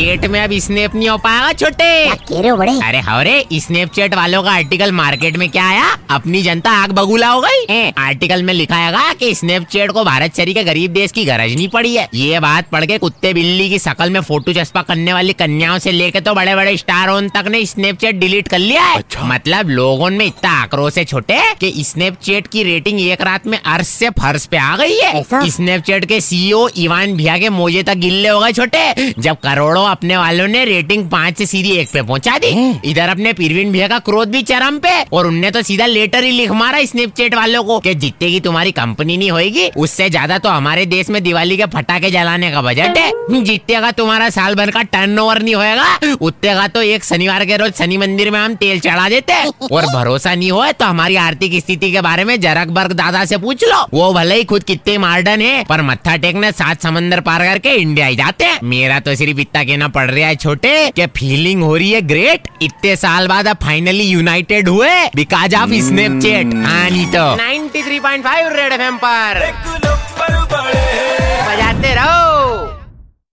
चेट में अब स्नैप नहीं हो पाएगा छोटे क्या कह रहे हो बड़े? अरे हवरे स्नैपचैट वालों का आर्टिकल मार्केट में क्या आया? अपनी जनता आग बगुला हो गई। ए, आर्टिकल में लिखा है कि स्नैपचैट को भारत चरी के गरीब देश की गरज नहीं पड़ी है। ये बात पढ़ के कुत्ते बिल्ली की शकल में फ़ोटो चस्पा करने वाली कन्याओं से लेके तो बड़े बड़े स्टार तक ने स्नैपचैट डिलीट कर लिया है। अच्छा। मतलब लोगों में इतना आक्रोश है छोटे कि स्नैपचैट की रेटिंग एक रात में अर्श से फर्श पे आ गई है? स्नैपचैट के सीईओ इवान भिया के मोजे तक गिल्ले हो गए छोटे। जब करोड़ों अपने वालों ने रेटिंग पाँच से सीधी एक पे पहुँचा दी। इधर अपने पीरवीन भैया का क्रोध भी चरम पे और उनने तो सीधा लेटर ही लिख मारा स्नैपचैट वालों को कि जितने की तुम्हारी कंपनी नहीं होगी उससे ज़्यादा तो हमारे देश में दिवाली के फटाके जलाने का बजट है। जितने का तुम्हारा साल भर का टर्नओवर नहीं होगा उतने का तो एक शनिवार के रोज शनि मंदिर में हम तेल चढ़ा देते। और भरोसा नहीं हो तो हमारी आर्थिक स्थिति के बारे में जरक बर्ग दादा से पूछ लो। वो भले ही खुद कितने मार्डन है पर मत्था टेकने सात समंदर पार करके इंडिया ही जाते हैं। मेरा तो सिर्फ़ इतना कहना पड़ रहा है छोटे क्या फीलिंग हो रही है ग्रेट इतने साल बाद अब फाइनली यूनाइटेड हुए बिकॉज़ ऑफ़ स्नैपचैट हाँ नहीं तो 93.5 रेड एफएम पर।